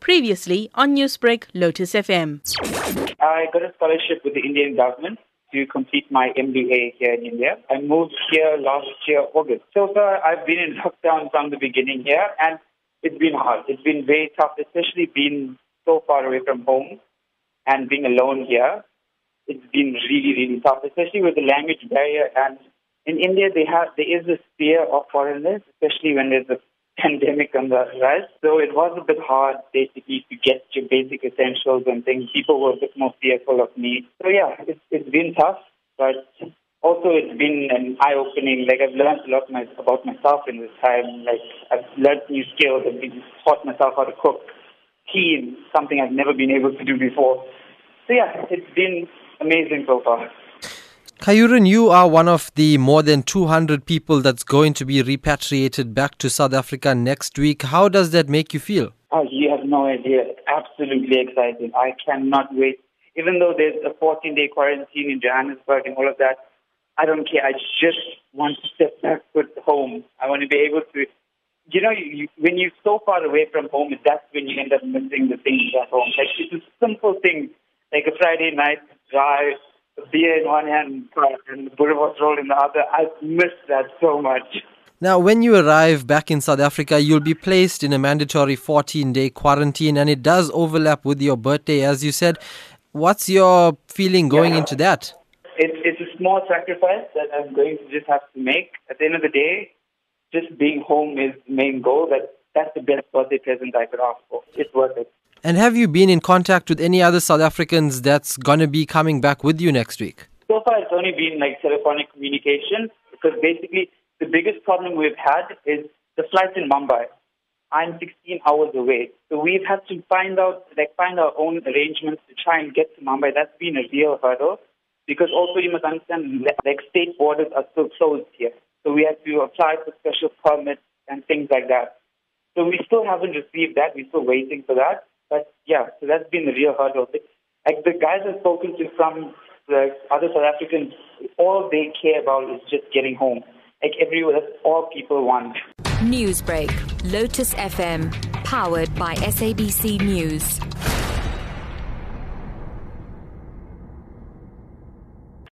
Previously on Newsbreak, Lotus FM. I got a scholarship with the Indian government to complete my MBA here in India. I moved here last year, August. So far, I've been in lockdown from the beginning here, and it's been hard. It's been very tough, especially being so far away from home and being alone here. It's been really, really tough, especially with the language barrier. And in India, they have there is this fear of foreigners, especially when there's a pandemic on the rise. So it was a bit hard, basically, to get your basic essentials and things. People were a bit more fearful of me. So yeah, it's, it's been tough, but also it's been an eye-opening. Like I've learned a lot my, about myself in this time. Like I've learned new skills and taught myself how to cook tea, something I've never been able to do before. So yeah, it's been amazing so far. Keiyuran, you are one of the more than 200 people that's going to be repatriated back to South Africa next week. How does that make you feel? Oh, you have no idea. Absolutely exciting. I cannot wait. Even though there's a 14 day quarantine in Johannesburg and all of that, I don't care. I just want to step back foot home. I want to be able to, you know, you, when you're so far away from home, that's when you end up missing the things at home. Like it's a simple thing, like a Friday night braai beer in one hand uh, and the boerewors roll in the other. I miss that so much. Now, when you arrive back in South Africa, you'll be placed in a mandatory 14 day quarantine, and it does overlap with your birthday, as you said. What's your feeling going yeah. into that? It's, it's a small sacrifice that I'm going to just have to make. At the end of the day, just being home is the main goal. That, that's the best birthday present I could ask for. It's worth it. And have you been in contact with any other South Africans that's going to be coming back with you next week? So far, it's only been like telephonic communication because basically the biggest problem we've had is the flights in Mumbai. I'm 16 hours away, so we've had to find out, like, find our own arrangements to try and get to Mumbai. That's been a real hurdle because also you must understand, like, state borders are still closed here, so we have to apply for special permits and things like that. So we still haven't received that. We're still waiting for that. But yeah, so that's been the real hurdle. Like the guys I've spoken to from the other South Africans, all they care about is just getting home. Like everywhere, that's all people want. Newsbreak, Lotus FM, powered by SABC News.